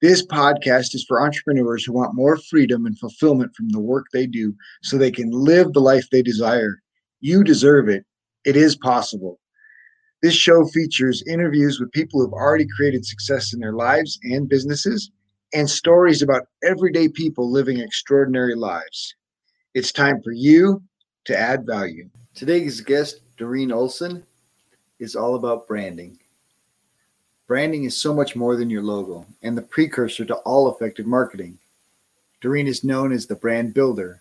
This podcast is for entrepreneurs who want more freedom and fulfillment from the work they do so they can live the life they desire. You deserve it. It is possible. This show features interviews with people who've already created success in their lives and businesses and stories about everyday people living extraordinary lives. It's time for you to add value. Today's guest, Dorene Olsen, is all about branding. Branding is so much more than your logo and the precursor to all effective marketing. Dorene is known as the brand builder.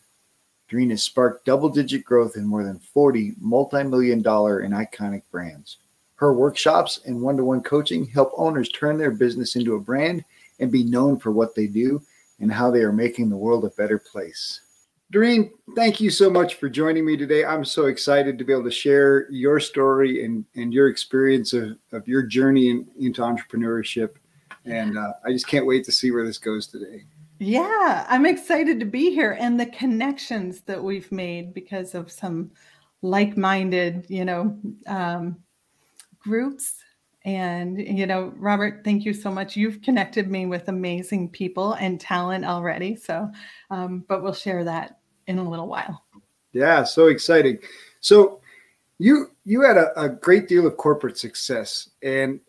Dorene has sparked double digit growth in more than 40 multi million dollar and iconic brands. Her workshops and one to one coaching help owners turn their business into a brand and be known for what they do and how they are making the world a better place. Dorene, thank you so much for joining me today. I'm so excited to be able to share your story and, and your experience of, of your journey in, into entrepreneurship. And uh, I just can't wait to see where this goes today. Yeah, I'm excited to be here and the connections that we've made because of some like minded, you know, um, groups. And, you know, Robert, thank you so much. You've connected me with amazing people and talent already. So, um, but we'll share that in a little while. Yeah, so exciting. So you you had a, a great deal of corporate success and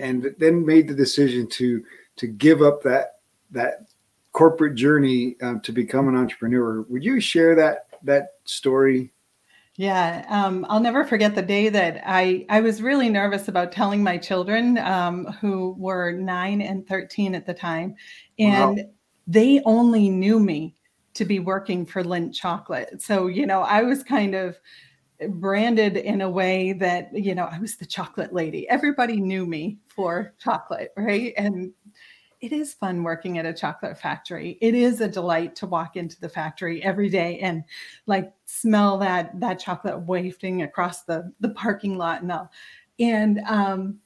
and then made the decision to to give up that that corporate journey um, to become an entrepreneur. Would you share that that story? Yeah, um, I'll never forget the day that I I was really nervous about telling my children um, who were nine and thirteen at the time, and wow. they only knew me to be working for Lindt Chocolate. So, you know, I was kind of branded in a way that, you know, I was the chocolate lady. Everybody knew me for chocolate, right? And it is fun working at a chocolate factory. It is a delight to walk into the factory every day and like smell that that chocolate wafting across the the parking lot and all. And um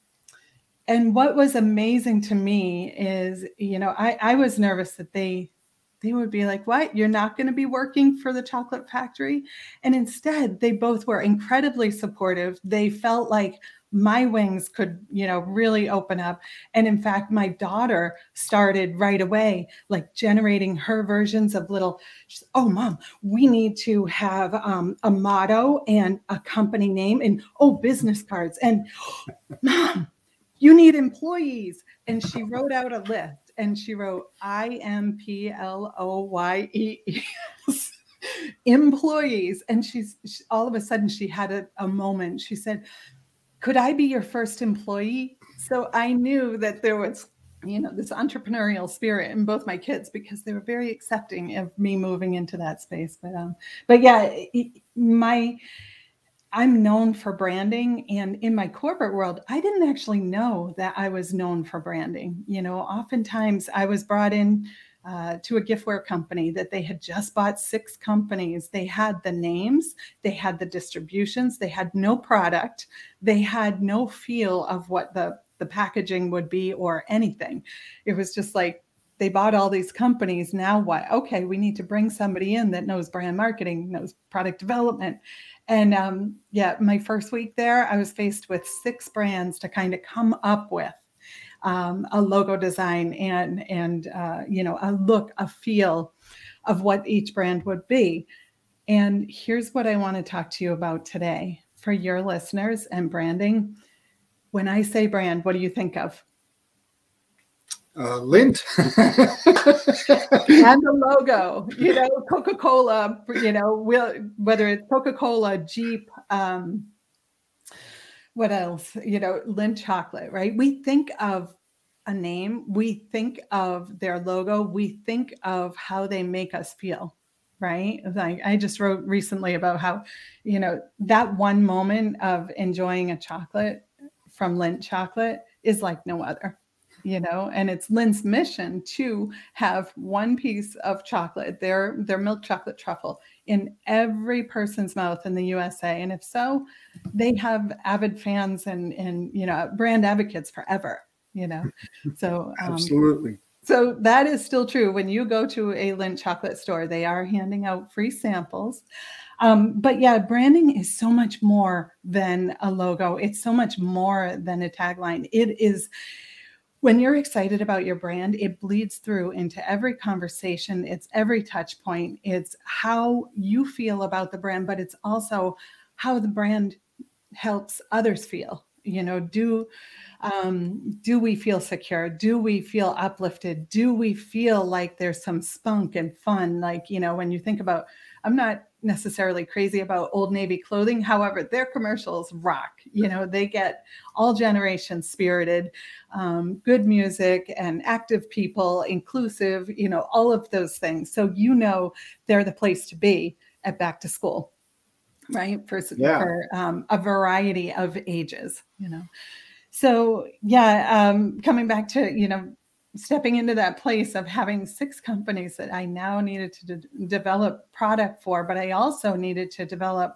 and what was amazing to me is, you know, I, I was nervous that they they would be like, What? You're not going to be working for the chocolate factory? And instead, they both were incredibly supportive. They felt like my wings could, you know, really open up. And in fact, my daughter started right away, like generating her versions of little, oh, mom, we need to have um, a motto and a company name and, oh, business cards. And, mom, you need employees. And she wrote out a list and she wrote I M P L O Y E S employees. And she's she, all of a sudden she had a, a moment. She said, Could I be your first employee? So I knew that there was you know this entrepreneurial spirit in both my kids because they were very accepting of me moving into that space but um but yeah my I'm known for branding. And in my corporate world, I didn't actually know that I was known for branding. You know, oftentimes I was brought in uh, to a giftware company that they had just bought six companies. They had the names, they had the distributions, they had no product, they had no feel of what the, the packaging would be or anything. It was just like, they bought all these companies. Now what? Okay, we need to bring somebody in that knows brand marketing, knows product development. And um, yeah, my first week there, I was faced with six brands to kind of come up with um, a logo design and and uh, you know a look, a feel of what each brand would be. And here's what I want to talk to you about today for your listeners and branding. When I say brand, what do you think of? Uh, Lindt and the logo, you know, Coca Cola, you know, whether it's Coca Cola, Jeep, um, what else, you know, Lindt chocolate, right? We think of a name, we think of their logo, we think of how they make us feel. Right. Like I just wrote recently about how, you know, that one moment of enjoying a chocolate from Lindt chocolate is like no other you know and it's Lindt's mission to have one piece of chocolate their their milk chocolate truffle in every person's mouth in the usa and if so they have avid fans and and you know brand advocates forever you know? So um, absolutely. so that is still true. When you go to a Lindt chocolate store they are handing out free samples. Um, but yeah, branding is so much more than a logo. It's so much more than a tagline. It is when you're excited about your brand, it bleeds through into every conversation. It's every touch point. It's how you feel about the brand, but it's also how the brand helps others feel. You know, do um, do we feel secure? Do we feel uplifted? Do we feel like there's some spunk and fun? Like, you know, when you think about, I'm not necessarily crazy about Old Navy clothing. However, their commercials rock. You know, they get all generations spirited, um, good music, and active people, inclusive, you know, all of those things. So, you know, they're the place to be at back to school, right? For, yeah. for um, a variety of ages, you know. So, yeah, um, coming back to, you know, stepping into that place of having six companies that I now needed to de- develop product for, but I also needed to develop.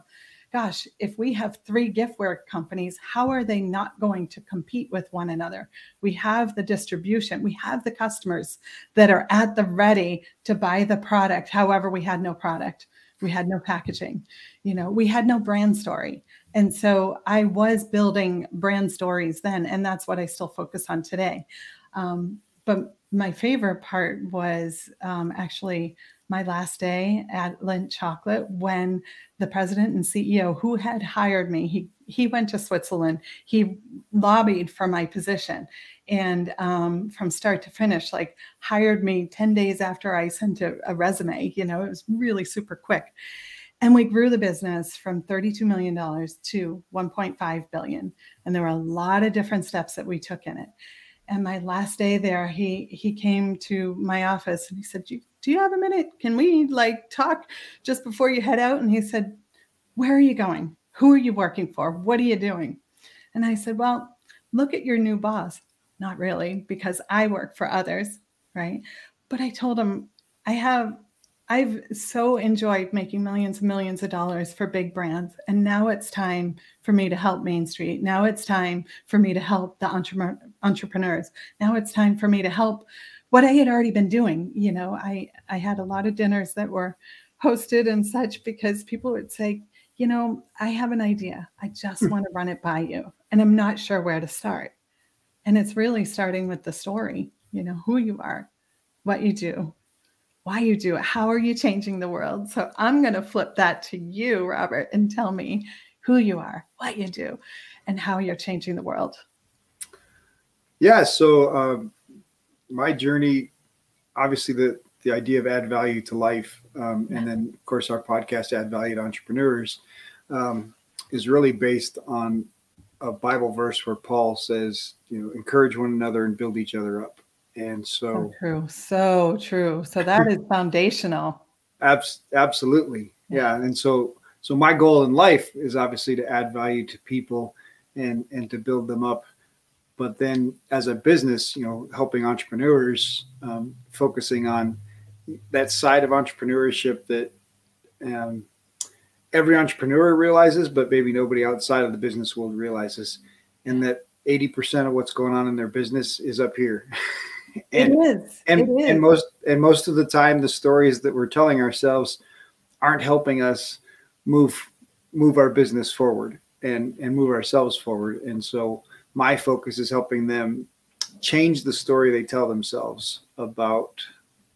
Gosh, if we have three giftware companies, how are they not going to compete with one another? We have the distribution, we have the customers that are at the ready to buy the product. However, we had no product, we had no packaging, you know, we had no brand story. And so I was building brand stories then, and that's what I still focus on today. Um, but my favorite part was um, actually my last day at Lindt Chocolate when the president and CEO who had hired me, he he went to Switzerland. He lobbied for my position, and um, from start to finish, like hired me ten days after I sent a, a resume. You know, it was really super quick. And we grew the business from $32 million to 1.5 billion. And there were a lot of different steps that we took in it and my last day there he he came to my office and he said do you have a minute? Can we like talk just before you head out? And he said where are you going? Who are you working for? What are you doing? And i said well look at your new boss. Not really because i work for others right? But i told him i have I've so enjoyed making millions and millions of dollars for big brands. And now it's time for me to help Main Street. Now it's time for me to help the entre- entrepreneurs. Now it's time for me to help what I had already been doing. You know, I, I had a lot of dinners that were hosted and such because people would say, you know, I have an idea. I just hmm. want to run it by you. And I'm not sure where to start. And it's really starting with the story, you know, who you are, what you do, why you do it. How are you changing the world? So I'm going to flip that to you, Robert, and tell me who you are, what you do, and how you're changing the world. Yeah. So um, my journey, obviously, the the idea of add value to life, um, and then of course our podcast, add value to entrepreneurs, um, is really based on a Bible verse where Paul says, you know, encourage one another and build each other up. And so, so true, so true. So that is foundational. Abs- absolutely, yeah. And so, so my goal in life is obviously to add value to people and and to build them up. But then, as a business, you know, helping entrepreneurs, um, focusing on that side of entrepreneurship that um, every entrepreneur realizes, but maybe nobody outside of the business world realizes, and that 80% of what's going on in their business is up here. and, it is. And, it is. and most and most of the time, the stories that we're telling ourselves aren't helping us move move our business forward and and move ourselves forward. And so my focus is helping them change the story they tell themselves about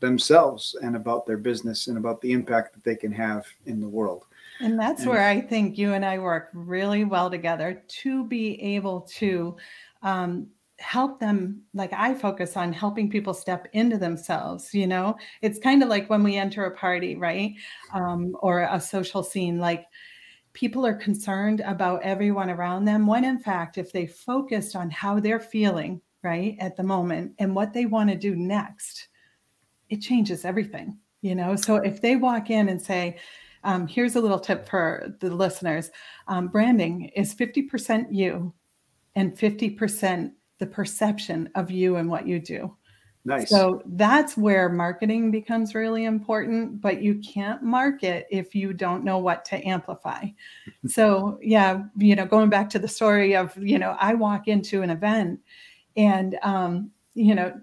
themselves and about their business and about the impact that they can have in the world. And that's and, where I think you and I work really well together to be able to um, help them like i focus on helping people step into themselves you know? It's kind of like when we enter a party right? Um, or a social scene like people are concerned about everyone around them when in fact if they focused on how they're feeling right at the moment and what they want to do next it changes everything you know? So if they walk in and say um, here's a little tip for the listeners um, branding is 50% you and 50% the perception of you and what you do. Nice. So that's where marketing becomes really important, but you can't market if you don't know what to amplify. so, yeah, you know, going back to the story of, you know, I walk into an event and um, you know,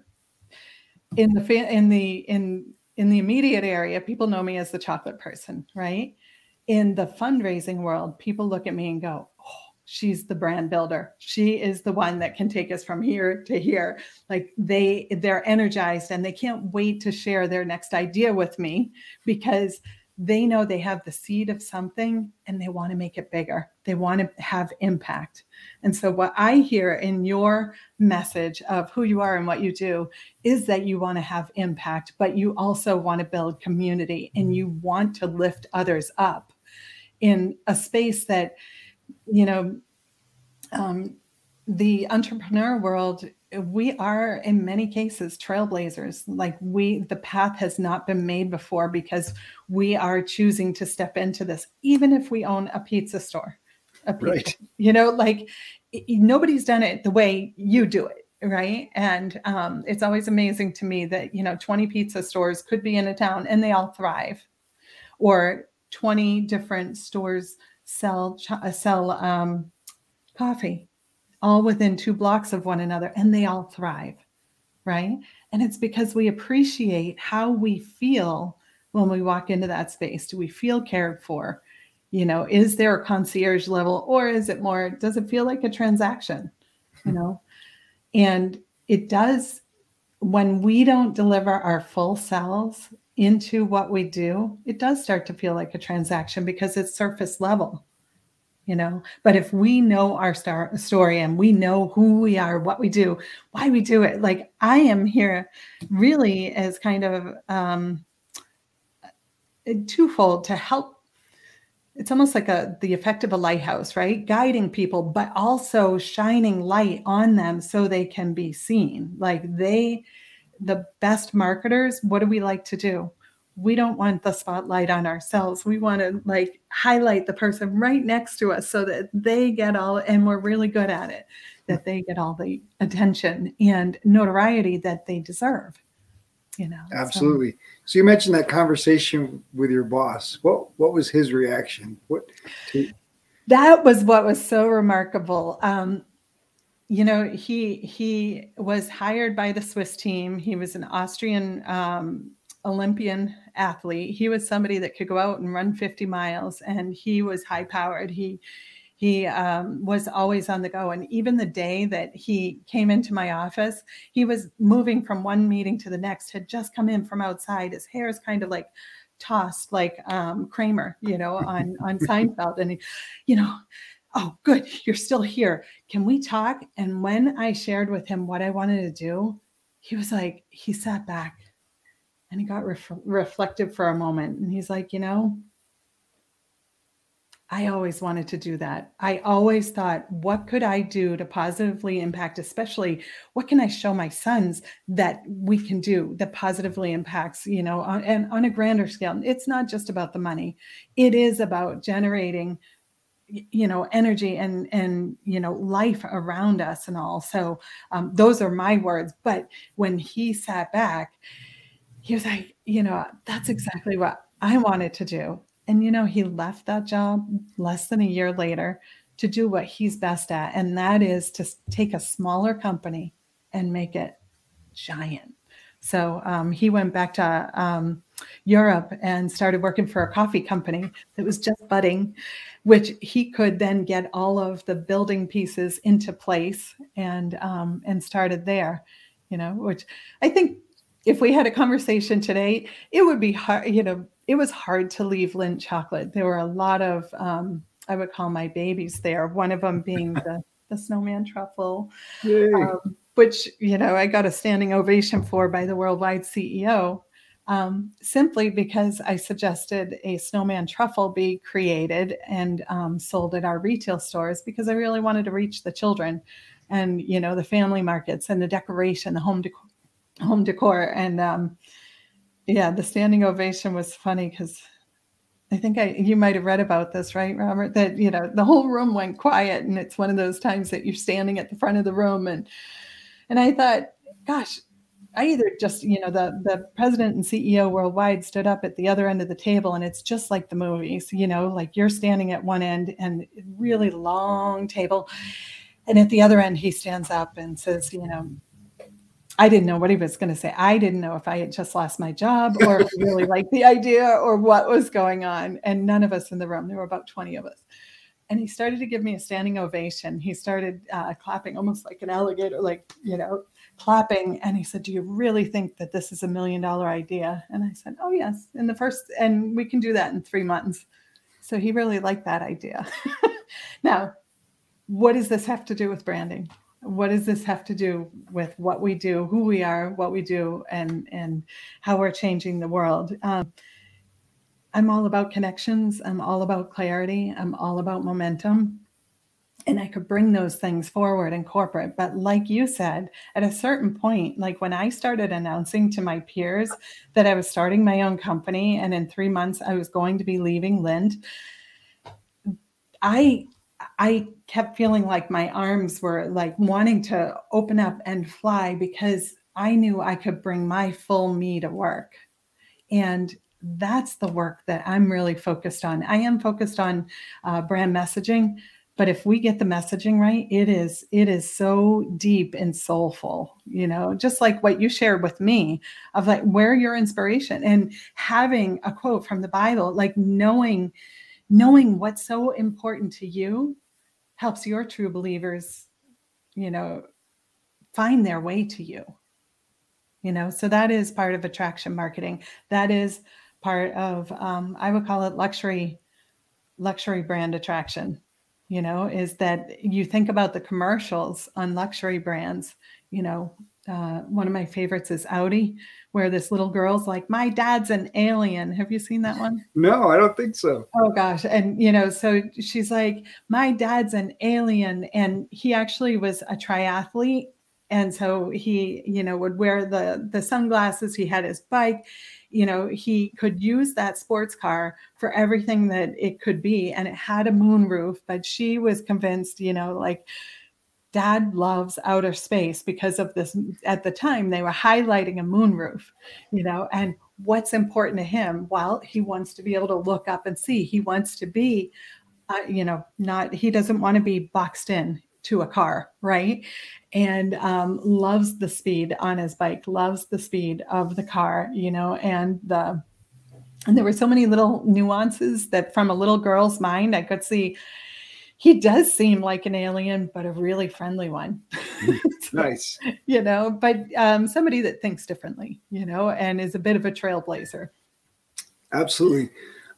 in the fa- in the in in the immediate area, people know me as the chocolate person, right? In the fundraising world, people look at me and go, she's the brand builder. She is the one that can take us from here to here. Like they they're energized and they can't wait to share their next idea with me because they know they have the seed of something and they want to make it bigger. They want to have impact. And so what i hear in your message of who you are and what you do is that you want to have impact but you also want to build community and you want to lift others up in a space that you know, um, the entrepreneur world, we are in many cases trailblazers. Like we, the path has not been made before because we are choosing to step into this, even if we own a pizza store. A pizza, right. You know, like nobody's done it the way you do it right and um, it's always amazing to me that you know 20 pizza stores could be in a town and they all thrive or 20 different stores sell uh, sell um, coffee all within two blocks of one another and they all thrive right? And it's because we appreciate how we feel when we walk into that space. Do we feel cared for? You know is there a concierge level or is it more does it feel like a transaction you know? And it does when we don't deliver our full selves into what we do, it does start to feel like a transaction because it's surface level, you know. But if we know our star- story and we know who we are, what we do, why we do it, like I am here really as kind of um, twofold to help. It's almost like a the effect of a lighthouse, right? Guiding people, but also shining light on them so they can be seen. Like they the best marketers, what do we like to do? We don't want the spotlight on ourselves. We want to like highlight the person right next to us so that they get all, and we're really good at it, that they get all the attention and notoriety that they deserve. You know, absolutely. So, so you mentioned that conversation with your boss. What what was his reaction? What? To- that was what was so remarkable. Um, you know he he was hired by the swiss team. He was an austrian um, olympian athlete. He was somebody that could go out and run 50 miles and he was high powered. He he um, was always on the go. And even the day that he came into my office he was moving from one meeting to the next had just come in from outside. His hair is kind of like tossed like um, kramer you know on on seinfeld. And he, you know oh, good, you're still here. Can we talk? And when I shared with him what I wanted to do, he was like, he sat back and he got ref- reflective for a moment. And he's like, you know, I always wanted to do that. I always thought, what could I do to positively impact, especially what can I show my sons that we can do that positively impacts, you know, on, and on a grander scale. It's not just about the money, it is about generating you know energy and and you know life around us and all. So um, those are my words. But when he sat back he was like you know that's exactly what i wanted to do. And you know he left that job less than a year later to do what he's best at and that is to take a smaller company and make it giant. So um, he went back to um, Europe and started working for a coffee company that was just budding which he could then get all of the building pieces into place and um, and started there you know which i think if we had a conversation today it would be hard you know it was hard to leave Lindt chocolate. There were a lot of um, i would call my babies there one of them being the the snowman truffle um, which you know i got a standing ovation for by the worldwide ceo um, simply because I suggested a snowman truffle be created and um, sold at our retail stores because I really wanted to reach the children and you know the family markets and the decoration, the home decor, home decor, and um, yeah, the standing ovation was funny because I think I you might have read about this, right, Robert? That you know the whole room went quiet, and it's one of those times that you're standing at the front of the room, and and I thought, gosh, I either just you know the the president and CEO worldwide stood up at the other end of the table, and it's just like the movies, you know, like you're standing at one end and really long table, and at the other end he stands up and says, you know, I didn't know what he was going to say. I didn't know if I had just lost my job or really liked the idea or what was going on. And none of us in the room, there were about 20 of us. And he started to give me a standing ovation. He started uh, clapping almost like an alligator, like, you know, clapping. And he said, Do you really think that this is a million dollar idea? And I said, Oh, yes. In the first, and we can do that in three months. So he really liked that idea. now, what does this have to do with branding? what does this have to do with what we do who we are what we do and and how we're changing the world um, i'm all about connections i'm all about clarity i'm all about momentum and i could bring those things forward in corporate but like you said at a certain point like when i started announcing to my peers that i was starting my own company and in three months i was going to be leaving Lindt i I kept feeling like my arms were like wanting to open up and fly because I knew I could bring my full me to work. And that's the work that I'm really focused on. I am focused on uh, brand messaging, but if we get the messaging right, it is it is so deep and soulful. You know, just like what you shared with me of like where your inspiration and having a quote from the Bible, like knowing knowing what's so important to you helps your true believers, you know, find their way to you. You know, so that is part of attraction marketing. That is part of um, I would call it luxury luxury brand attraction. You know, is that you think about the commercials on luxury brands. You know, uh, one of my favorites is Audi, where this little girl's like, "My dad's an alien." Have you seen that one? No, I don't think so. Oh gosh, and you know, so she's like, "My dad's an alien," and he actually was a triathlete, and so he, you know, would wear the the sunglasses. He had his bike. You know, he could use that sports car for everything that it could be, and it had a moonroof. But she was convinced, you know, like dad loves outer space because of this at the time they were highlighting a moonroof you know and what's important to him well he wants to be able to look up and see he wants to be uh, you know not he doesn't want to be boxed in to a car right and um, loves the speed on his bike loves the speed of the car you know and the and there were so many little nuances that from a little girl's mind i could see he does seem like an alien, but a really friendly one. nice. You know, but um, somebody that thinks differently, you know, and is a bit of a trailblazer. Absolutely.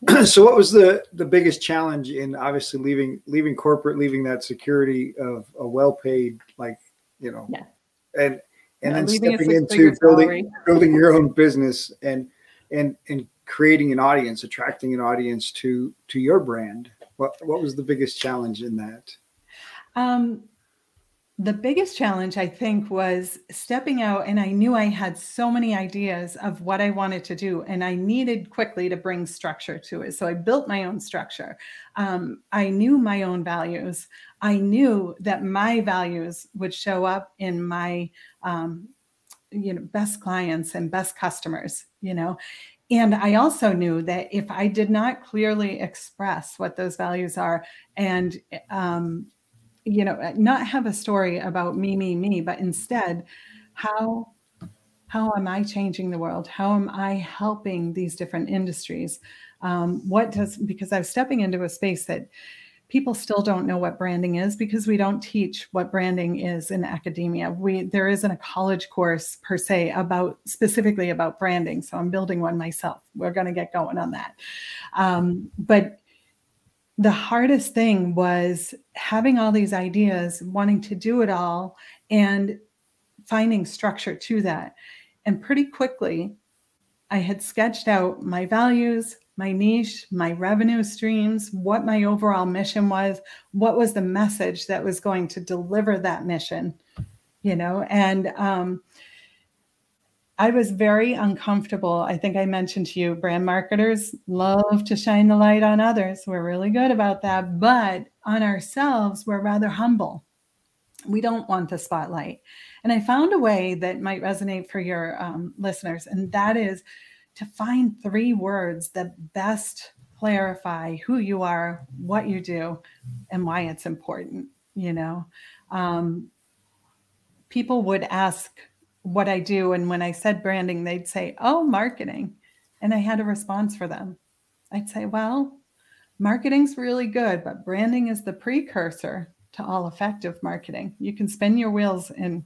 so what was the the biggest challenge in obviously leaving leaving corporate leaving that security of a well-paid like you know yeah. and and then stepping into building building your own business and and and creating an audience attracting an audience to to your brand what what was the biggest challenge in that? Um, the biggest challenge I think was stepping out, and I knew I had so many ideas of what I wanted to do, and I needed quickly to bring structure to it. So I built my own structure. Um, I knew my own values. I knew that my values would show up in my um, you know best clients and best customers you know and I also knew that if I did not clearly express what those values are and, um, you know, not have a story about me, me, me, but instead, how how am I changing the world? How am I helping these different industries? Um, what does because I was stepping into a space that people still don't know what branding is because we don't teach what branding is in academia. We there isn't a college course per se about specifically about branding. So I'm building one myself. We're going to get going on that. Um, but the hardest thing was having all these ideas, wanting to do it all, and finding structure to that. And pretty quickly, I had sketched out my values, my niche, my revenue streams, what my overall mission was, what was the message that was going to deliver that mission, you know, and um, I was very uncomfortable. I think I mentioned to you, brand marketers love to shine the light on others. We're really good about that. But on ourselves, we're rather humble. We don't want the spotlight. And I found a way that might resonate for your um, listeners, and that is to find three words that best clarify who you are, what you do, and why it's important. You know, um, people would ask what I do. And when I said branding, they'd say, Oh, marketing. And I had a response for them. I'd say, Well, marketing's really good, but branding is the precursor to all effective marketing. You can spin your wheels and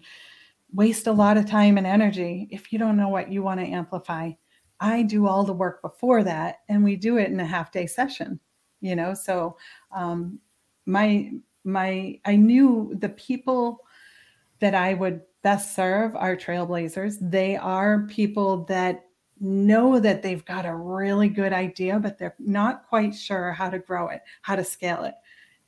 waste a lot of time and energy if you don't know what you want to amplify. I do all the work before that, and we do it in a half day session. You know, so um, my my I knew the people that I would best serve our trailblazers. They are people that know that they've got a really good idea, but they're not quite sure how to grow it, how to scale it.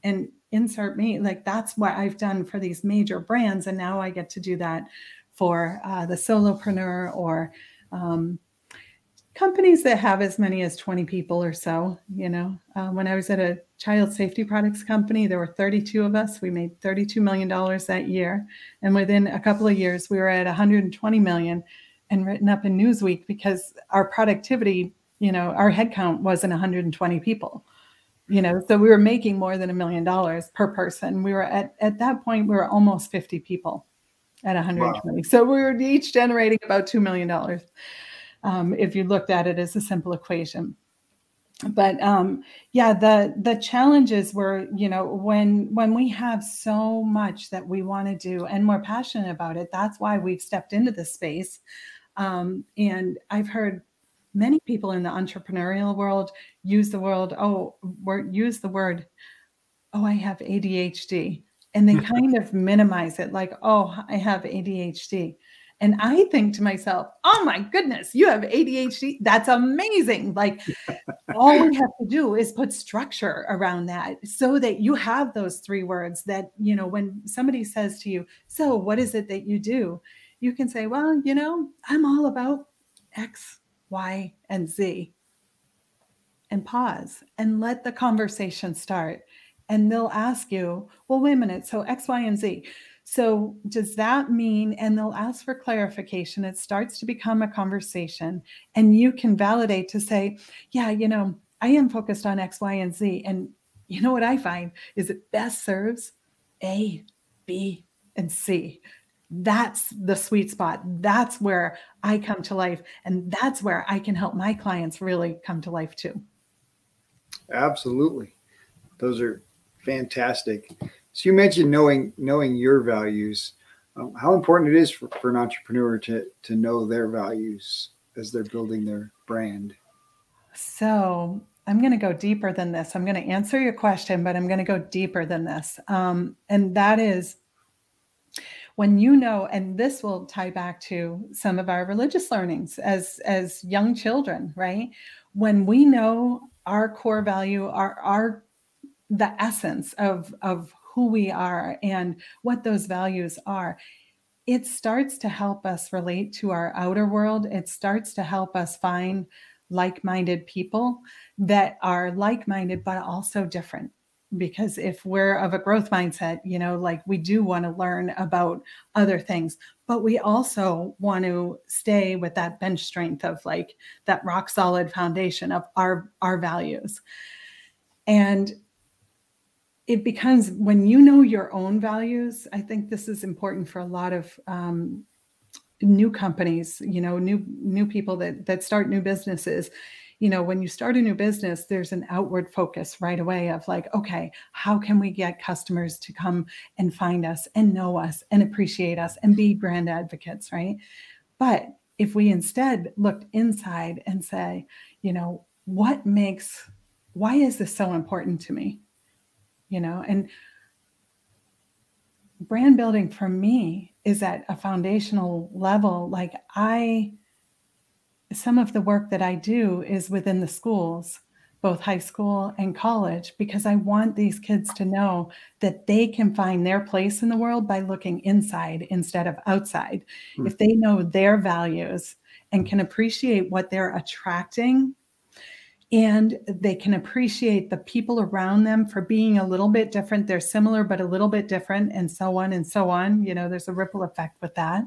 And insert me, like that's what I've done for these major brands. And now I get to do that for uh, the solopreneur or um, companies that have as many as 20 people or so you know uh, when i was at a child safety products company there were 32 of us. We made 32 million dollars that year. And within a couple of years we were at 120 million and written up in newsweek because our productivity you know our headcount wasn't 120 people you know so we were making more than a million dollars per person. We were at at that point we were almost 50 people at 120 wow. so we were each generating about $2 million um, if you looked at it as a simple equation. But um, yeah the the challenges were you know when when we have so much that we want to do and we're passionate about it that's why we've stepped into this space. Um, and i've heard many people in the entrepreneurial world use the word oh use the word oh i have adhd and they kind of minimize it like oh i have adhd and I think to myself, oh my goodness, you have ADHD. That's amazing. Like all we have to do is put structure around that so that you have those three words that, you know, when somebody says to you, so what is it that you do? You can say, well, you know, I'm all about X, Y, and Z. And pause and let the conversation start. And they'll ask you, well, wait a minute. So X, Y, and Z. So, does that mean, and they'll ask for clarification, it starts to become a conversation, and you can validate to say, yeah, you know, I am focused on X, Y, and Z. And you know what I find is it best serves A, B, and C. That's the sweet spot. That's where I come to life. And that's where I can help my clients really come to life too. Absolutely. Those are fantastic. So you mentioned knowing knowing your values. Um, how important it is for, for an entrepreneur to to know their values as they're building their brand. So I'm going to go deeper than this. I'm going to answer your question, but I'm going to go deeper than this. Um, and that is when you know, and this will tie back to some of our religious learnings as as young children, right? When we know our core value, our our the essence of of who we are and what those values are, it starts to help us relate to our outer world. It starts to help us find like minded people that are like minded, but also different. Because if we're of a growth mindset, you know, like we do want to learn about other things, but we also want to stay with that bench strength of like that rock solid foundation of our our values. And it becomes when you know your own values i think this is important for a lot of um, new companies you know new new people that that start new businesses. You know when you start a new business there's an outward focus right away of like okay how can we get customers to come and find us and know us and appreciate us and be brand advocates right? But if we instead looked inside and say you know what makes why is this so important to me you know and brand building for me is at a foundational level like i some of the work that i do is within the schools both high school and college because I want these kids to know that they can find their place in the world by looking inside instead of outside. Mm-hmm. If they know their values and can appreciate what they're attracting and they can appreciate the people around them for being a little bit different. They're similar but a little bit different and so on and so on. You know there's a ripple effect with that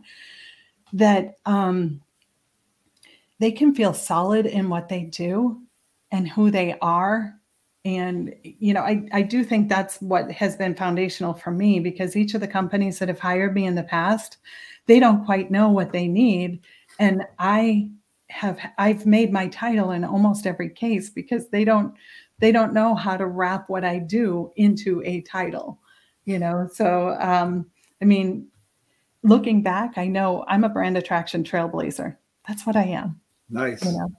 that um, they can feel solid in what they do and who they are. And you know I, I do think that's what has been foundational for me because each of the companies that have hired me in the past they don't quite know what they need. And i have i've made my title in almost every case because they don't they don't know how to wrap what i do into a title you know? So um i mean looking back i know i'm a brand attraction trailblazer. That's what i am nice. you know?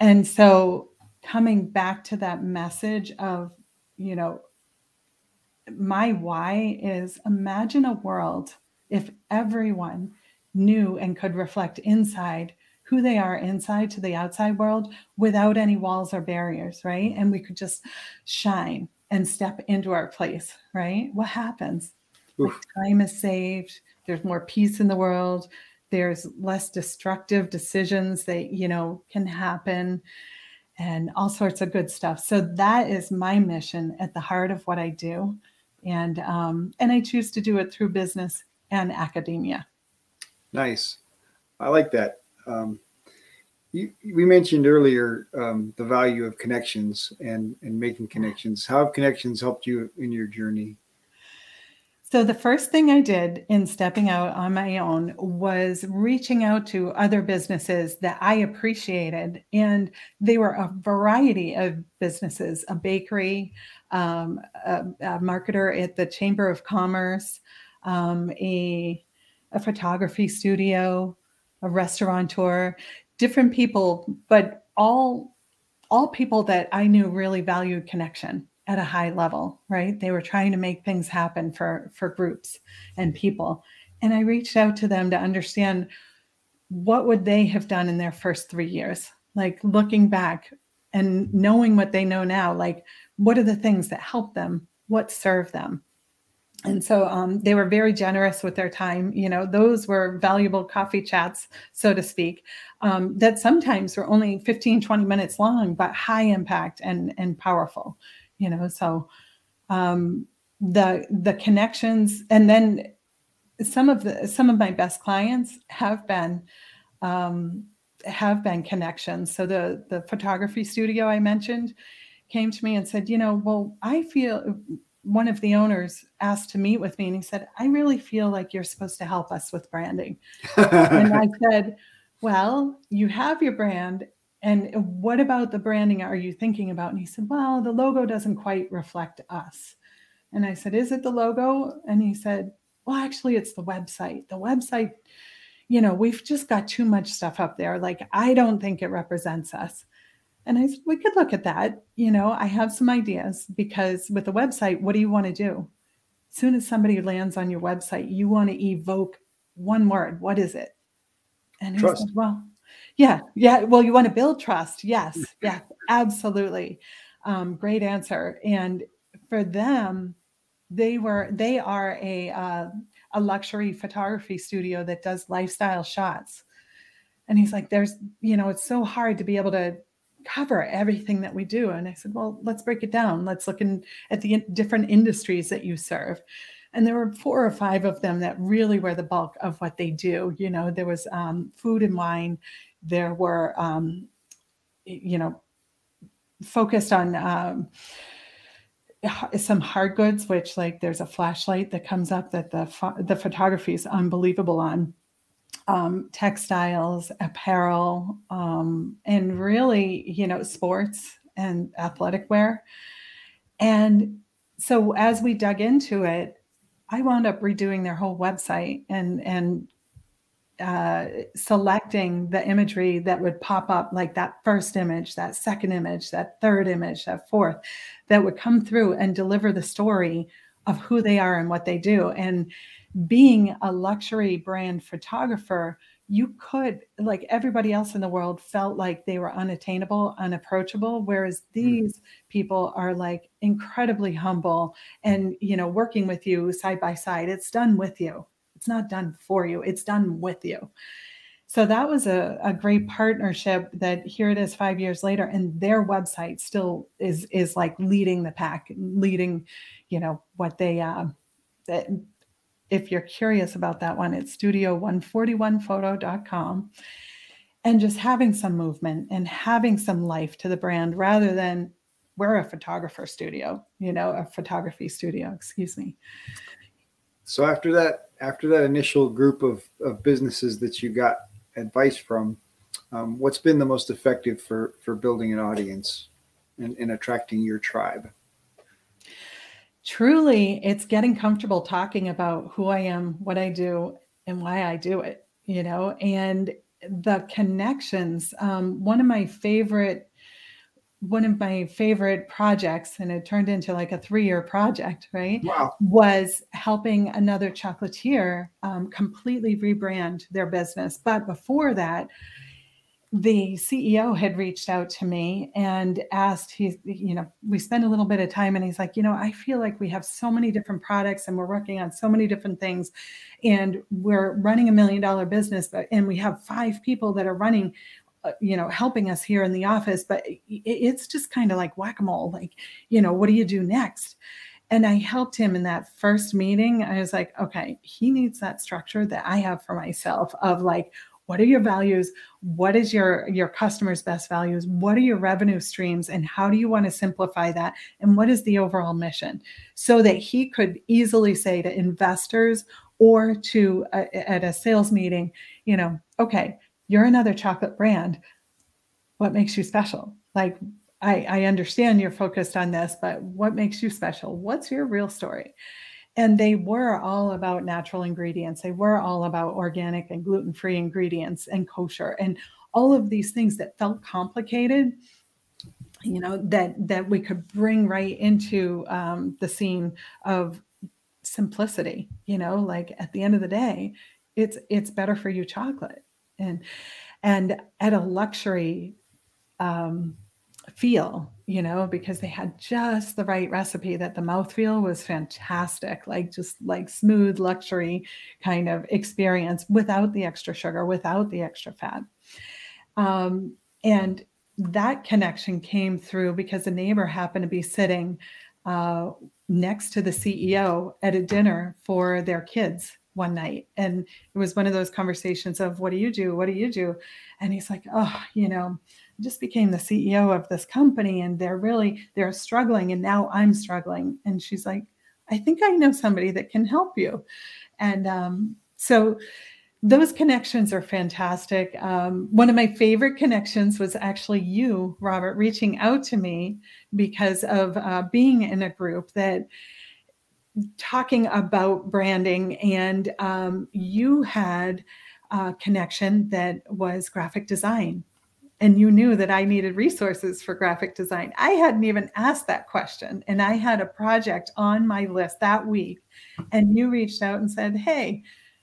And so coming back to that message of you know my why is imagine a world if everyone knew and could reflect inside who they are inside to the outside world without any walls or barriers, right? And we could just shine and step into our place, right? What happens? Like time is saved. There's more peace in the world. There's less destructive decisions that, you know, can happen and all sorts of good stuff. So that is my mission at the heart of what I do. And um, and I choose to do it through business and academia. Nice. I like that. Um, you, we mentioned earlier um, the value of connections and and making connections. How have connections helped you in your journey? So the first thing I did in stepping out on my own was reaching out to other businesses that I appreciated, and they were a variety of businesses: a bakery, um, a, a, marketer at the Chamber of Commerce, um, a a photography studio, a restaurateur, different people, but all all people that I knew really valued connection at a high level, right? They were trying to make things happen for for groups and people. And I reached out to them to understand what would they have done in their first 3 years? Like looking back and knowing what they know now, like what are the things that helped them? What served them? And so um, they were very generous with their time. You know those were valuable coffee chats so to speak um, that sometimes were only 15 20 minutes long but high impact and and powerful you know? So um, the the connections and then some of the some of my best clients have been um, have been connections. So the the photography studio i mentioned came to me and said you know well i feel one of the owners asked to meet with me and he said, I really feel like you're supposed to help us with branding. and I said, Well, you have your brand. And what about the branding are you thinking about? And he said, Well, the logo doesn't quite reflect us. And I said, Is it the logo? And he said, Well, actually, it's the website. The website, you know, we've just got too much stuff up there. Like, I don't think it represents us. And I said, we could look at that. You know, I have some ideas because with the website, what do you want to do? As soon as somebody lands on your website, you want to evoke one word. What is it? And trust. Said, well, yeah, yeah. Well, you want to build trust. Yes, yeah, absolutely. Um, great answer. And for them, they were they are a uh, a luxury photography studio that does lifestyle shots. And he's like, there's, you know, it's so hard to be able to cover everything that we do. And I said, well, let's break it down. Let's look in, at the different industries that you serve. And there were four or five of them that really were the bulk of what they do. You know, there was um, food and wine. There were, um, you know, focused on um, some hard goods, which like there's a flashlight that comes up that the the photography is unbelievable on um, textiles, apparel, um, and really, you know, sports and athletic wear. And so as we dug into it, I wound up redoing their whole website and and uh, selecting the imagery that would pop up, like that first image, that second image, that third image, that fourth, that would come through and deliver the story of who they are and what they do. And being a luxury brand photographer you could like everybody else in the world felt like they were unattainable unapproachable whereas hmm. these mm. people are like incredibly humble and you know working with you side by side it's done with you it's not done for you it's done with you so that was a, a great partnership that here it is five years later and their website still is is like leading the pack leading you know what they uh that if you're curious about that one, it's studio141photo.com. And just having some movement and having some life to the brand rather than we're a photographer studio, you know, a photography studio, excuse me. So after that, after that initial group of, of businesses that you got advice from, um, what's been the most effective for for building an audience and, and attracting your tribe? truly it's getting comfortable talking about who I am, what I do, and why I do it, you know, and the connections. Um, one of my favorite one of my favorite projects, and it turned into like a three-year project, right? Wow. Was helping another chocolatier um, completely rebrand their business. But before that, the CEO had reached out to me and asked, he, you know, we spent a little bit of time and he's like, you know, I feel like we have so many different products and we're working on so many different things and we're running a million dollar business, but, and we have five people that are running, Uh, you know, helping us here in the office, but it's just kind of like whack-a-mole, like, you know, what do you do next? And I helped him in that first meeting. I was like, okay, he needs that structure that I have for myself of like, what are your values? What is your your customers best values? What are your revenue streams? And how do you want to simplify that? And what is the overall mission? So that he could easily say to investors or to uh, a, at a sales meeting you know okay you're another chocolate brand what makes you special? Like I, I understand you're focused on this but what makes you special? What's your real story? And they were all about natural ingredients. They were all about organic and gluten-free ingredients and kosher and all of these things that felt complicated you know that that we could bring right into um, the scene of simplicity you know? Like at the end of the day it's it's better for you chocolate and and at a luxury um, feel, you know, because they had just the right recipe that the mouthfeel was fantastic, like just like smooth luxury kind of experience without the extra sugar, without the extra fat. Um, and that connection came through because a neighbor happened to be sitting uh, next to the CEO at a dinner for their kids one night. And it was one of those conversations of, What do you do? What do you do? And he's like, Oh, you know, just became the CEO of this company and they're really they're struggling and now I'm struggling and she's like I think I know somebody that can help you and um, so those connections are fantastic. Um, one of my favorite connections was actually you, Robert, reaching out to me because of uh, being in a group that talking about branding, and um, you had a connection that was graphic design and you knew that I needed resources for graphic design. I hadn't even asked that question. And I had a project on my list that week. And you reached out and said, Hey,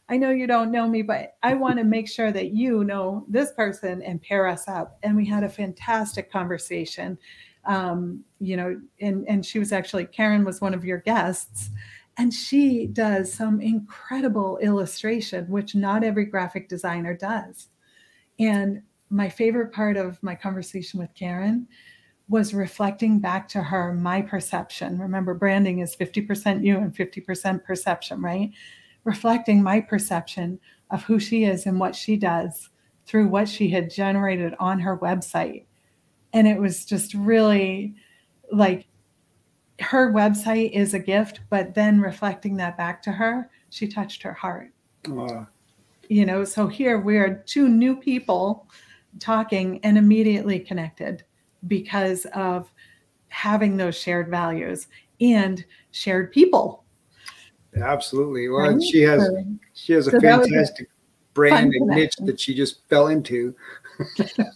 I know you don't know me, but I want to make sure that you know this person and pair us up. And we had a fantastic conversation. Um, you know, and, and she was actually, Karen was one of your guests. And she does some incredible illustration, which not every graphic designer does. And my favorite part of my conversation with Karen was reflecting back to her my perception. Remember, branding is 50% you and 50% perception, right? Reflecting my perception of who she is and what she does through what she had generated on her website. And it was just really like her website is a gift, but then reflecting that back to her, she touched her heart. Wow. You know, so here we are two new people talking and immediately connected because of having those shared values and shared people. Absolutely. Well, right? she has she has a so fantastic brand and niche that she just fell into.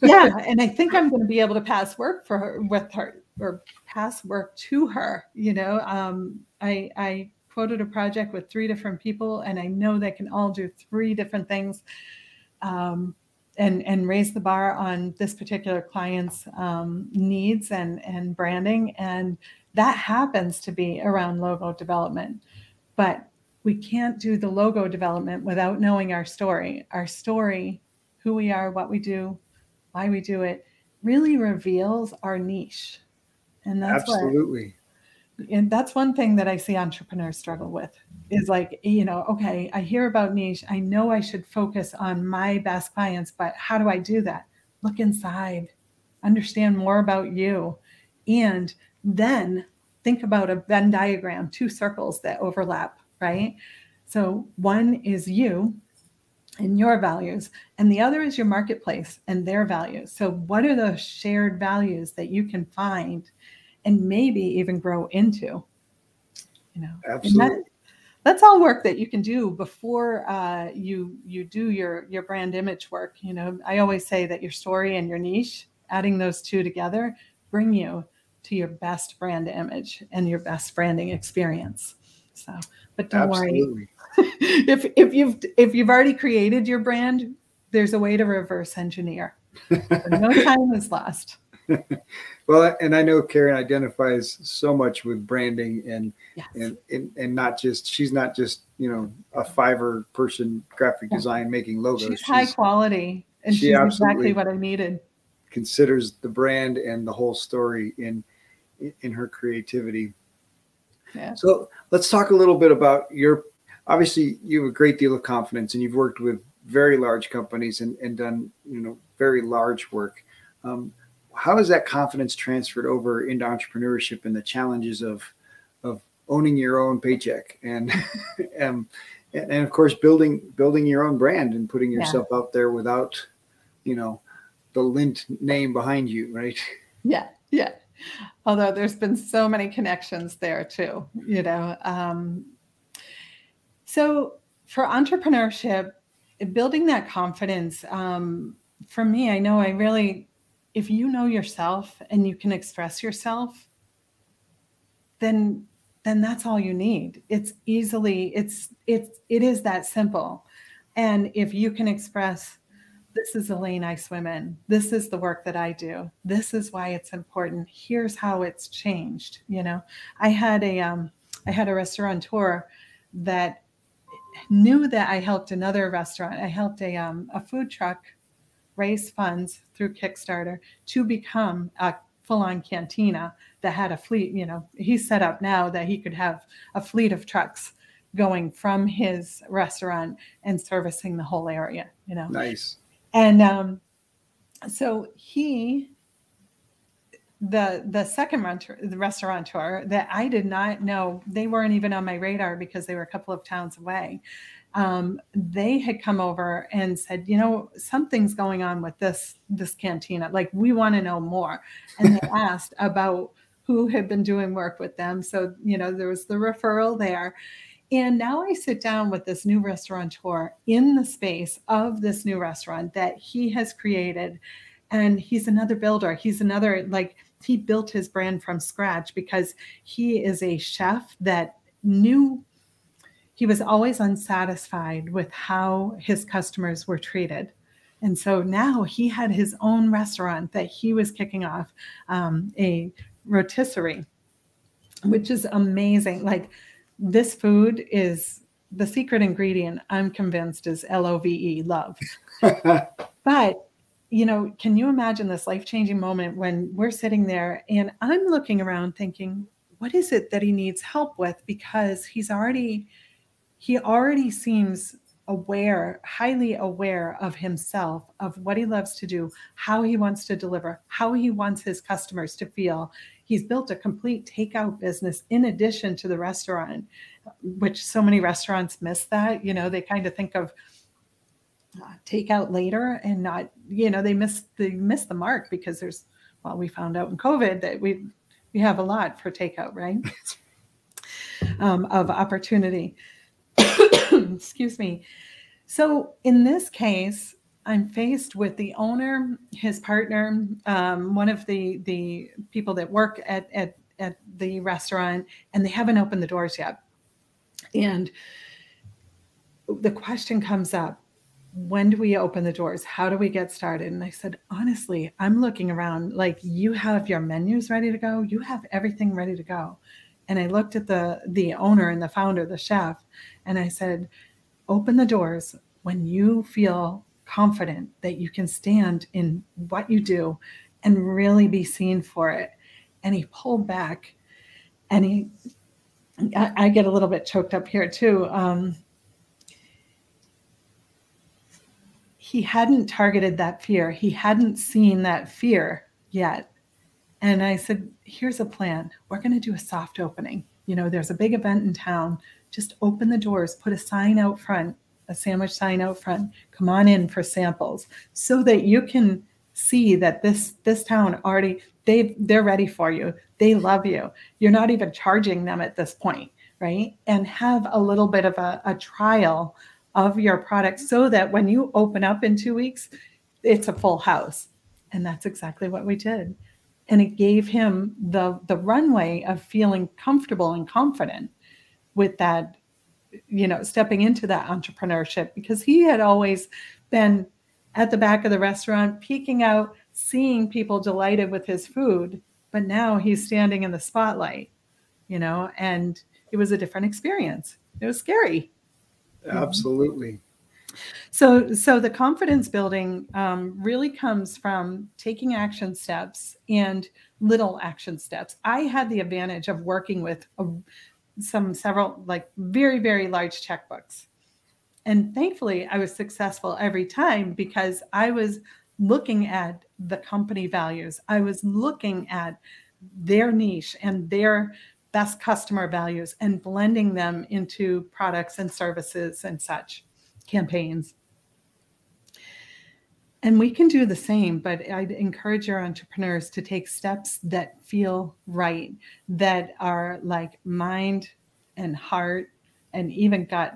Yeah, and I think I'm going to be able to pass work for her with her or pass work to her. You know, um, I I quoted a project with three different people, and I know they can all do three different things um, and and raise the bar on this particular client's um, needs and and branding and that happens to be around logo development but we can't do the logo development without knowing our story our story who we are what we do why we do it really reveals our niche. And that's absolutely. What, and that's one thing that i see entrepreneurs struggle with is like you know okay i hear about niche. I know i should focus on my best clients but how do i do that? Look inside. Understand more about you. And then think about a venn diagram two circles that overlap right? So one is you and your values and the other is your marketplace and their values. So what are those shared values that you can find and maybe even grow into? You know absolutely. that's all work that you can do before uh, you you do your your brand image work. You know i always say that your story and your niche adding those two together bring you to your best brand image and your best branding experience. So but don't Absolutely. worry if if you've if you've already created your brand there's a way to reverse engineer no time is lost well, and I know Karen identifies so much with branding and, yes. and, and and not just she's not just you know a Fiverr person graphic yeah. design making logos. She's, she's high quality, and she she's exactly what I needed. Considers the brand and the whole story in in her creativity. Yeah. So let's talk a little bit about your. Obviously, you have a great deal of confidence, and you've worked with very large companies and, and done you know very large work. Um, how has that confidence transferred over into entrepreneurship and the challenges of of owning your own paycheck and and, and of course building building your own brand and putting yourself yeah. out there without you know the Lindt name behind you right yeah yeah although there's been so many connections there too you know um, so for entrepreneurship building that confidence um, for me i know i really if you know yourself and you can express yourself then then that's all you need. It's easily it's it's it is that simple. And if you can express this is the lane i swim in this is the work that i do. This is why it's important. Here's how it's changed you know? I had a um i had a restaurateur that knew that i helped another restaurant i helped a um a food truck raise funds through Kickstarter to become a full on cantina that had a fleet. You know, he's set up now that he could have a fleet of trucks going from his restaurant and servicing the whole area, you know. Nice. And um, so he the the second the restaurateur that I did not know they weren't even on my radar because they were a couple of towns away um, they had come over and said, you know, something's going on with this this cantina. Like we want to know more. And they asked about who had been doing work with them. So you know, there was the referral there. And now I sit down with this new restaurateur in the space of this new restaurant that he has created. And he's another builder. He's another, like, he built his brand from scratch because he is a chef that knew he was always unsatisfied with how his customers were treated. And so now he had his own restaurant that he was kicking off, um, a rotisserie, which is amazing. Like this food is the secret ingredient, I'm convinced, is L O V E, love. but, you know, can you imagine this life changing moment when we're sitting there and I'm looking around thinking, what is it that he needs help with? Because he's already he already seems aware, highly aware of himself, of what he loves to do, how he wants to deliver, how he wants his customers to feel. He's built a complete takeout business in addition to the restaurant, which so many restaurants miss that. You know, they kind of think of uh, takeout later and not, you know, they miss they miss the mark because there's well, we found out in COVID that we we have a lot for takeout, right? um, of opportunity. excuse me. So in this case, I'm faced with the owner, his partner, um, one of the the people that work at, at at the restaurant, and they haven't opened the doors yet. And the question comes up: when do we open the doors? How do we get started? And I said, honestly, I'm looking around like you have your menus ready to go. You have everything ready to go. And I looked at the the owner and the founder, the chef, and I said, open the doors when you feel confident that you can stand in what you do and really be seen for it. And he pulled back and he I, I get a little bit choked up here too. Um, he hadn't targeted that fear. He hadn't seen that fear yet. And I said, here's a plan. We're going to do a soft opening. You know, there's a big event in town. Just open the doors, put a sign out front, a sandwich sign out front. Come on in for samples so that you can see that this this town already they they're ready for you. They love you. You're not even charging them at this point, right? And have a little bit of a, a trial of your product so that when you open up in two weeks, it's a full house. And that's exactly what we did. And it gave him the, the runway of feeling comfortable and confident with that, you know, stepping into that entrepreneurship because he had always been at the back of the restaurant, peeking out, seeing people delighted with his food. But now he's standing in the spotlight, you know, and it was a different experience. It was scary. Absolutely. So, so the confidence building um, really comes from taking action steps and little action steps. I had the advantage of working with a, some several like very very large checkbooks, and thankfully I was successful every time because I was looking at the company values. I was looking at their niche and their best customer values and blending them into products and services and such campaigns. And we can do the same, but I'd encourage your entrepreneurs to take steps that feel right, that are like mind and heart and even gut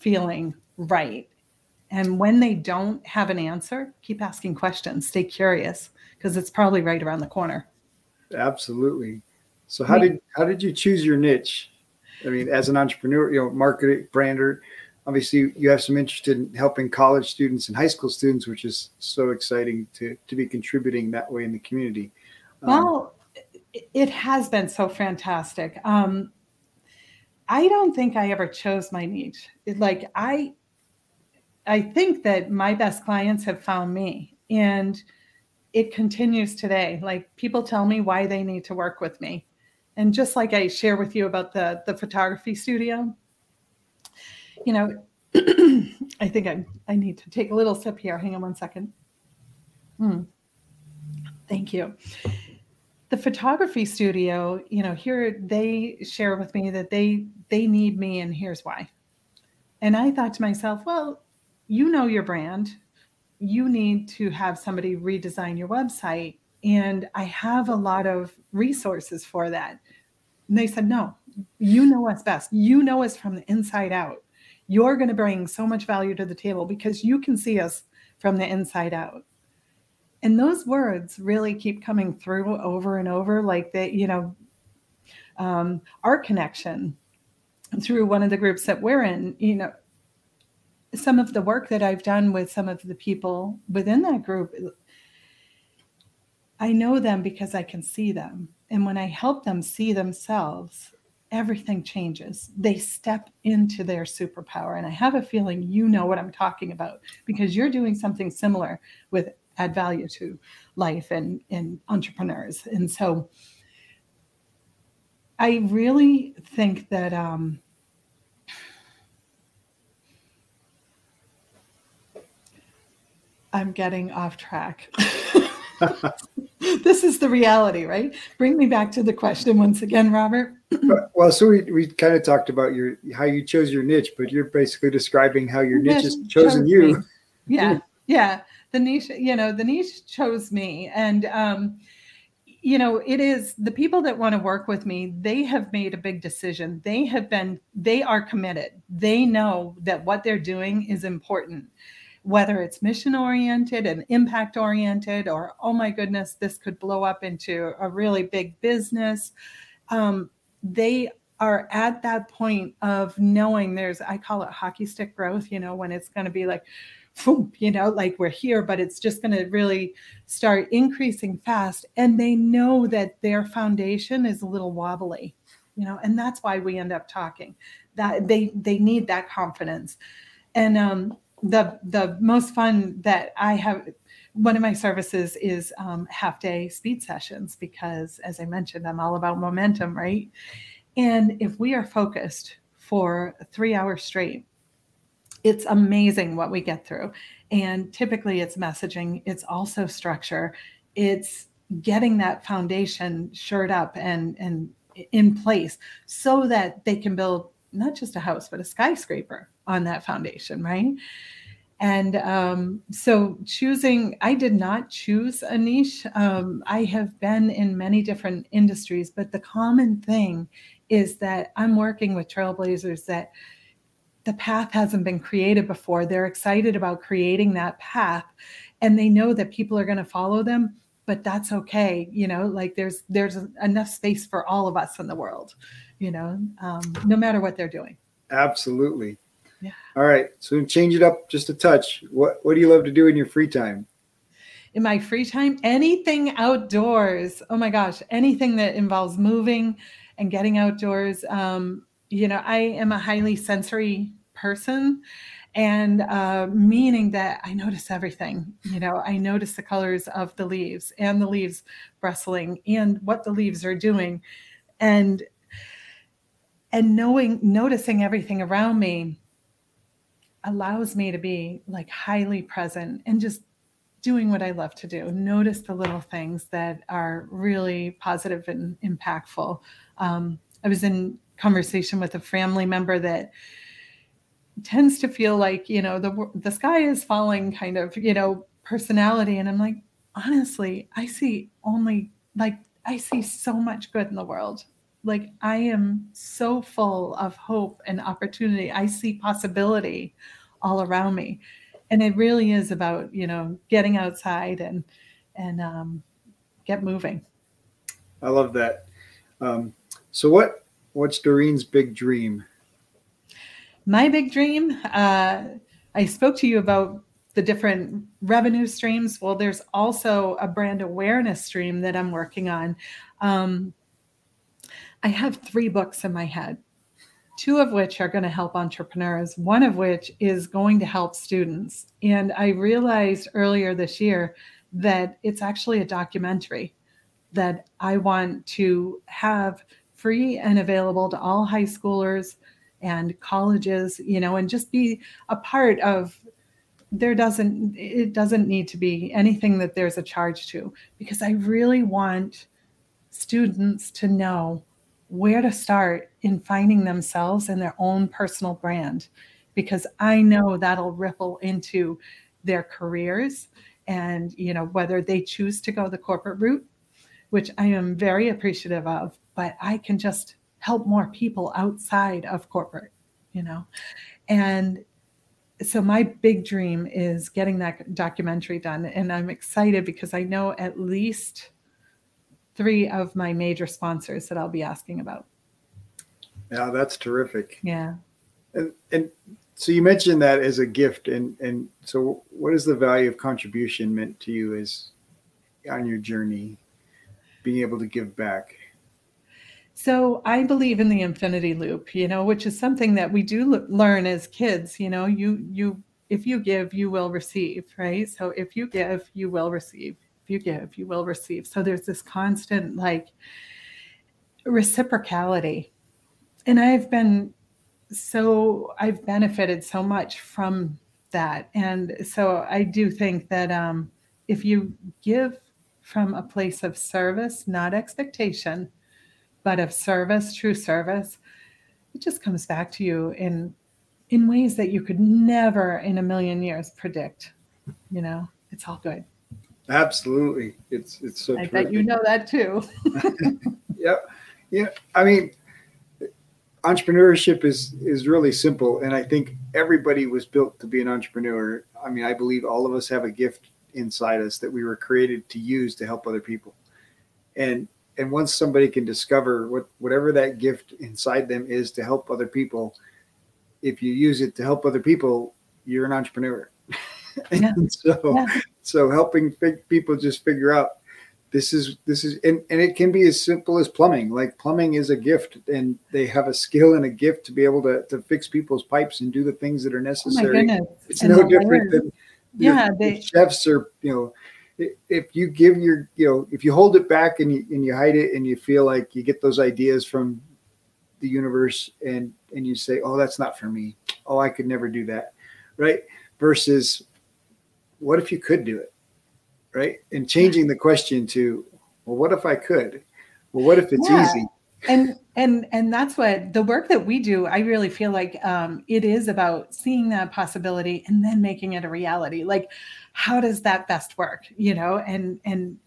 feeling right. And when they don't have an answer, keep asking questions, stay curious, because it's probably right around the corner. Absolutely. So how did how did you choose your niche? I mean, as an entrepreneur, you know, marketing brander, obviously you have some interest in helping college students and high school students, which is so exciting to to be contributing that way in the community. Um, well, it has been so fantastic. Um, I don't think I ever chose my niche. It, like I, I think that my best clients have found me, and it continues today. Like people tell me why they need to work with me, and just like I share with you about the, the photography studio, you know, I think I, I need to take a little sip here. Hang on one second. Hmm. Thank you. The photography studio, you know, here they share with me that they they need me and here's why. And I thought to myself, well, you know your brand. You need to have somebody redesign your website and I have a lot of resources for that. And they said, No, you know us best. You know us from the inside out. You're going to bring so much value to the table because you can see us from the inside out. And those words really keep coming through over and over, like that, you know, um, our connection through one of the groups that we're in, you know, some of the work that I've done with some of the people within that group I know them because I can see them. And when I help them see themselves, everything changes. They step into their superpower. And I have a feeling you know what I'm talking about because you're doing something similar with add value to life and, and entrepreneurs. And so I really think that um, I'm getting off track. this is the reality, right? Bring me back to the question once again, Robert. well, so we, we kind of talked about your how you chose your niche, but you're basically describing how your niche has chosen you. Yeah, yeah. The niche, you know, the niche chose me, and um, you know, it is the people that want to work with me. They have made a big decision. They have been, they are committed. They know that what they're doing is important whether it's mission oriented and impact oriented, or oh my goodness, this could blow up into a really big business. Um, they are at that point of knowing there's, I call it hockey stick growth, you know, when it's going to be like, you know, like we're here, but it's just going to really start increasing fast. And they know that their foundation is a little wobbly, you know, and that's why we end up talking. That they they need that confidence. And um, the the most fun that I have one of my services is um, half day speed sessions because as i mentioned i'm all about momentum right? And if we are focused for three hours straight it's amazing what we get through. And typically it's messaging it's also structure it's getting that foundation shored up and and in place so that they can build not just a house but a skyscraper on that foundation right? And um, so choosing i did not choose a niche. Um, i have been in many different industries but the common thing is that i'm working with trailblazers that the path hasn't been created before. They're excited about creating that path and they know that people are going to follow them but that's okay you know? Like there's there's enough space for all of us in the world you know? Um, no matter what they're doing. Absolutely yeah. All right. So change it up just a touch. What What do you love to do in your free time? In my free time, anything outdoors. Oh my gosh, anything that involves moving and getting outdoors. Um, you know, I am a highly sensory person, and uh, meaning that I notice everything. You know, I notice the colors of the leaves and the leaves rustling and what the leaves are doing, and and knowing noticing everything around me allows me to be like highly present and just doing what I love to do. Notice the little things that are really positive and impactful. Um, I was in conversation with a family member that tends to feel like you know the the sky is falling kind of you know personality and i'm like honestly i see only like i see so much good in the world like I am so full of hope and opportunity. I see possibility all around me. And it really is about, you know, getting outside and and um, get moving. I love that. Um, so what what's Dorene's big dream? My big dream, uh, I spoke to you about the different revenue streams. Well, there's also a brand awareness stream that I'm working on. Um, I have three books in my head, two of which are going to help entrepreneurs, one of which is going to help students. And I realized earlier this year that it's actually a documentary that I want to have free and available to all high schoolers and colleges, you know, and just be a part of there doesn't it doesn't need to be anything that there's a charge to because I really want students to know where to start in finding themselves and their own personal brand because I know that'll ripple into their careers and you know whether they choose to go the corporate route which I am very appreciative of but I can just help more people outside of corporate you know? And so my big dream is getting that documentary done and I'm excited because I know at least three of my major sponsors that I'll be asking about. Yeah, that's terrific. Yeah. And and so you mentioned that as a gift and and so what is the value of contribution meant to you as on your journey being able to give back? So I believe in the infinity loop, you know, which is something that we do learn as kids, you know, you you if you give, you will receive, right? So if you give, you will receive if you give, you will receive. So there's this constant like reciprocality. And I've been so, I've benefited so much from that. And so I do think that um, if you give from a place of service, not expectation, but of service, true service, it just comes back to you in in ways that you could never in a million years predict. You know, it's all good. Absolutely. It's it's so I bet you know that too. yeah. Yeah. I mean entrepreneurship is is really simple and I think everybody was built to be an entrepreneur. I mean, I believe all of us have a gift inside us that we were created to use to help other people. And and once somebody can discover what whatever that gift inside them is to help other people, if you use it to help other people, you're an entrepreneur. Yeah. so, yeah. so helping fig- people just figure out this is this is and, and it can be as simple as plumbing. Like plumbing is a gift and they have a skill and a gift to be able to, to fix people's pipes and do the things that are oh necessary. oh it's and no different than yeah know, they, chefs are you know if you give your you know if you hold it back and you, and you hide it and you feel like you get those ideas from the universe and and you say oh that's not for me. Oh i could never do that. Right? Versus what if you could do it right? And changing the question to, well, what if I could? Well, what if it's yeah. easy? And and and that's what the work that we do. I really feel like um, it is about seeing that possibility and then making it a reality. Like, how does that best work? You know, and and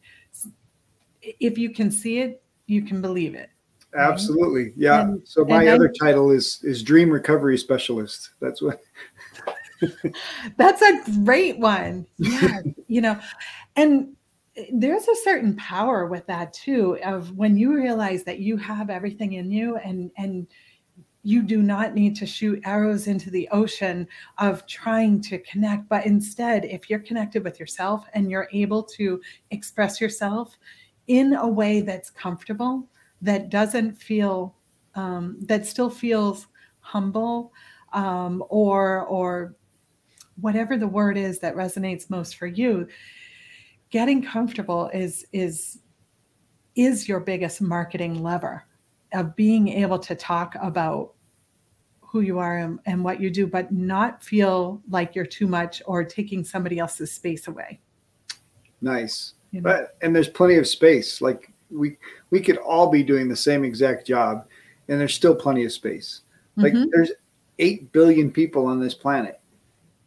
if you can see it, you can believe it. Absolutely, yeah. And, so my other title is is dream recovery specialist. That's what. That's a great one. Yeah, you know, and there's a certain power with that too of when you realize that you have everything in you and and you do not need to shoot arrows into the ocean of trying to connect but instead if you're connected with yourself and you're able to express yourself in a way that's comfortable that doesn't feel um, that still feels humble um, or or whatever the word is that resonates most for you getting comfortable is is is your biggest marketing lever of being able to talk about who you are and, and, what you do but not feel like you're too much or taking somebody else's space away. Nice. You know? but and there's plenty of space. Like we we could all be doing the same exact job and there's still plenty of space. Like mm-hmm. there's 8 billion people on this planet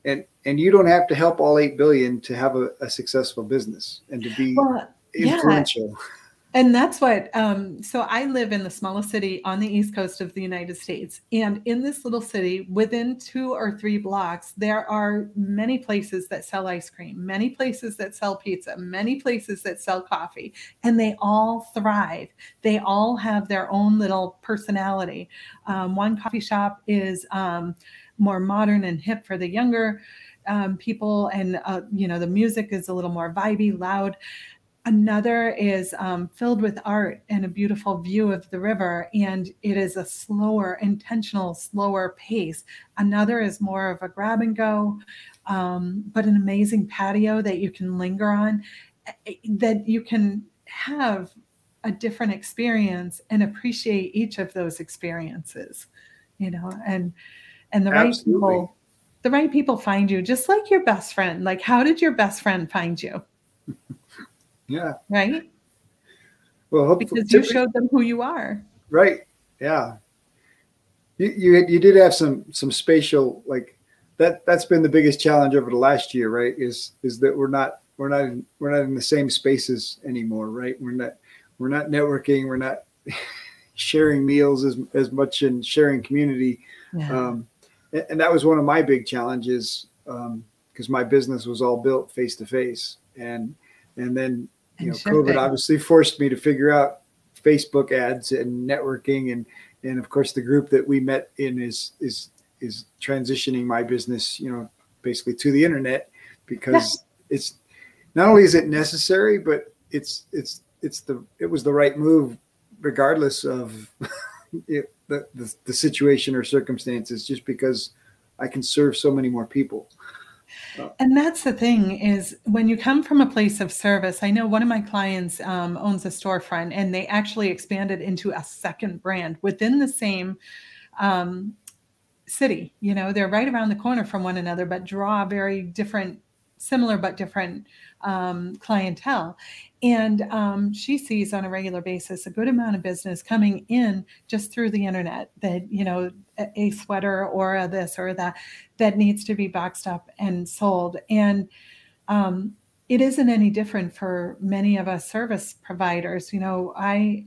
and and you don't have to help all 8 billion to have a, a successful business and to be well, influential. Yeah. and that's what um, so i live in the smallest city on the east coast of the united states. And in this little city within two or three blocks there are many places that sell ice cream many places that sell pizza many places that sell coffee and they all thrive. They all have their own little personality. Um, one coffee shop is um, more modern and hip for the younger um, people. And uh, you know the music is a little more vibey loud. Another is um, filled with art and a beautiful view of the river. And it is a slower intentional slower pace. Another is more of a grab and go um, but an amazing patio that you can linger on eh, eh, that you can have a different experience and appreciate each of those experiences you know? And and the Absolutely. right people the right people find you just like your best friend. Like how did your best friend find you? Yeah. Right? Well because you showed them who you are. Right yeah. You, you you did have some some spatial like that that's been the biggest challenge over the last year right is is that we're not we're not in, we're not in the same spaces anymore right? We're not we're not networking we're not sharing meals as, as much and sharing community. Yeah. um, and that was one of my big challenges because um, my business was all built face to face, and and then you know COVID obviously forced me to figure out Facebook ads and networking, and and of course the group that we met in is is is transitioning my business, you know, basically to the internet because yeah. it's not only is it necessary, but it's it's it's the it was the right move regardless of it, the, the, the situation or circumstances just because I can serve so many more people. And that's the thing is when you come from a place of service. I know one of my clients um, owns a storefront, and they actually expanded into a second brand within the same um, city. You know, they're right around the corner from one another, but draw very different, similar but different um, clientele. And um, she sees on a regular basis a good amount of business coming in just through the internet that, you know, a, sweater or a this or that that needs to be boxed up and sold. And um, it isn't any different for many of us service providers. You know, I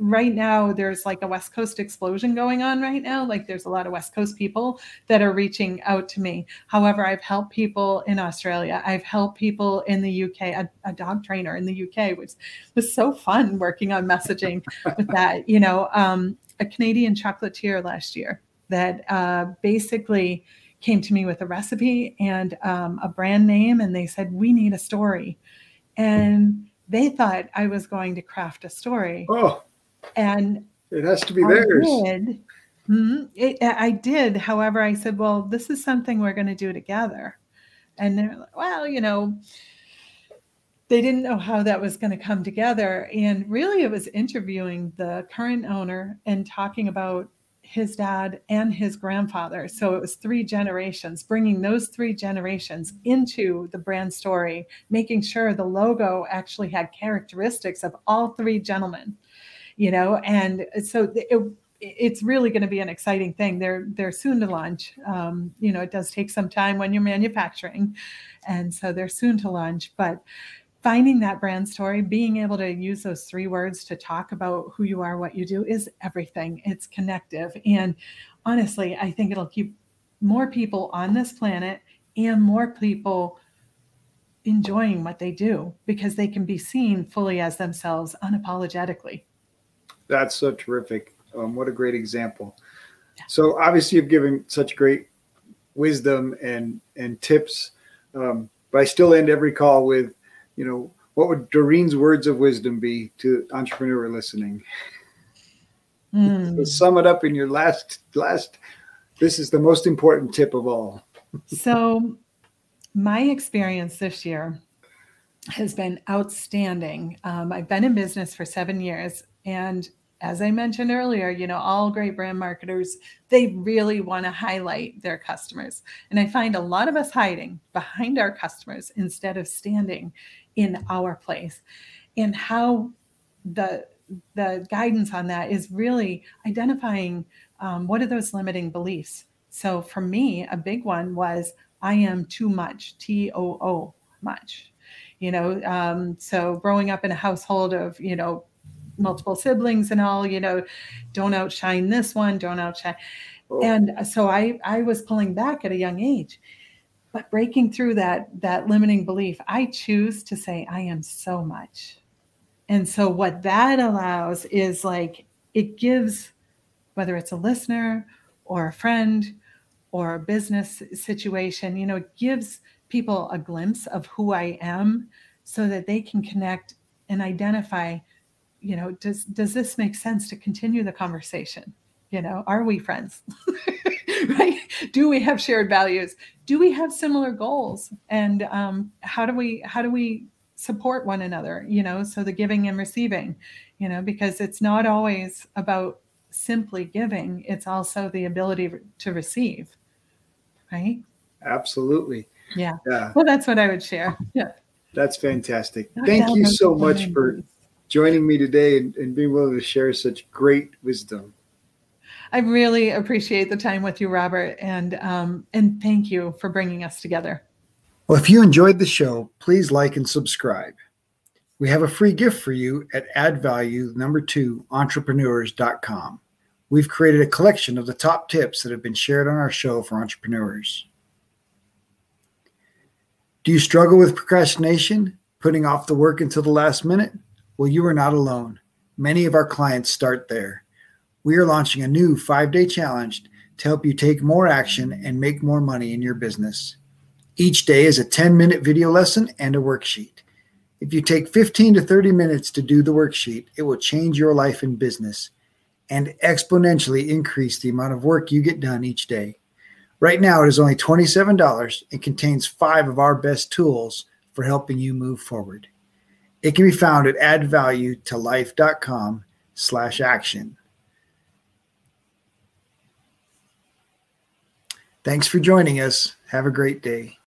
right now there's like a west coast explosion going on right now like there's a lot of west coast people that are reaching out to me however i've helped people in australia i've helped people in the uk a, a dog trainer in the uk which was so fun working on messaging with that you know um, a canadian chocolatier last year that uh, basically came to me with a recipe and um, a brand name, and they said, We need a story. And they thought I was going to craft a story. Oh, and it has to be theirs. Did. Mm-hmm. It, I did. However, I said, Well, this is something we're going to do together. And they're like, Well, you know, they didn't know how that was going to come together. And really, it was interviewing the current owner and talking about his dad and his grandfather. So it was three generations, bringing those three generations into the brand story, making sure the logo actually had characteristics of all three gentlemen, you know, and so it, it's really going to be an exciting thing. They're they're soon to launch. Um, you know, it does take some time when you're manufacturing, and so they're soon to launch. But finding that brand story, being able to use those three words to talk about who you are, what you do is everything. It's connective. And honestly, I think it'll keep more people on this planet and more people enjoying what they do because they can be seen fully as themselves unapologetically. That's so terrific. Um, what a great example. Yeah. So obviously you've given such great wisdom and and tips. Um, but I still end every call with you know, what would Dorene's words of wisdom be to entrepreneur listening? Mm. sum it up in your last last. This is the most important tip of all. so, my experience this year has been outstanding. Um, I've been in business for seven years, and as I mentioned earlier, you know, all great brand marketers, they really want to highlight their customers. And I find a lot of us hiding behind our customers instead of standing in our place. And how the the guidance on that is really identifying um, what are those limiting beliefs. So for me a big one was i am too much t-o-o much. You know um, so growing up in a household of you know multiple siblings and all you know don't outshine this one don't outshine. Oh. and so i i was pulling back at a young age. But breaking through that that limiting belief i choose to say i am so much. And so what that allows is like it gives whether it's a listener or a friend or a business situation you know it gives people a glimpse of who i am so that they can connect and identify you know does does this make sense to continue the conversation? You know are we friends? Right? Do we have shared values? Do we have similar goals? And um, how do we how do we support one another you know so the giving and receiving you know because it's not always about simply giving it's also the ability to receive right? Absolutely. Yeah. Yeah. Well that's what i would share. Yeah. That's fantastic. Thank you so much for joining me today and, and being willing to share such great wisdom I really appreciate the time with you, Robert, and um, and thank you for bringing us together. Well, if you enjoyed the show, please like and subscribe. We have a free gift for you at add value number two entrepreneurs.com. We've created a collection of the top tips that have been shared on our show for entrepreneurs. Do you struggle with procrastination, putting off the work until the last minute? Well, you are not alone. Many of our clients start there we are launching a new five day challenge to help you take more action and make more money in your business. Each day is a 10 minute video lesson and a worksheet. If you take 15 to 30 minutes to do the worksheet, it will change your life in business and exponentially increase the amount of work you get done each day. Right now, it is only $27 and contains five of our best tools for helping you move forward. It can be found at addvaluetolife.com slash action. Thanks for joining us. Have a great day.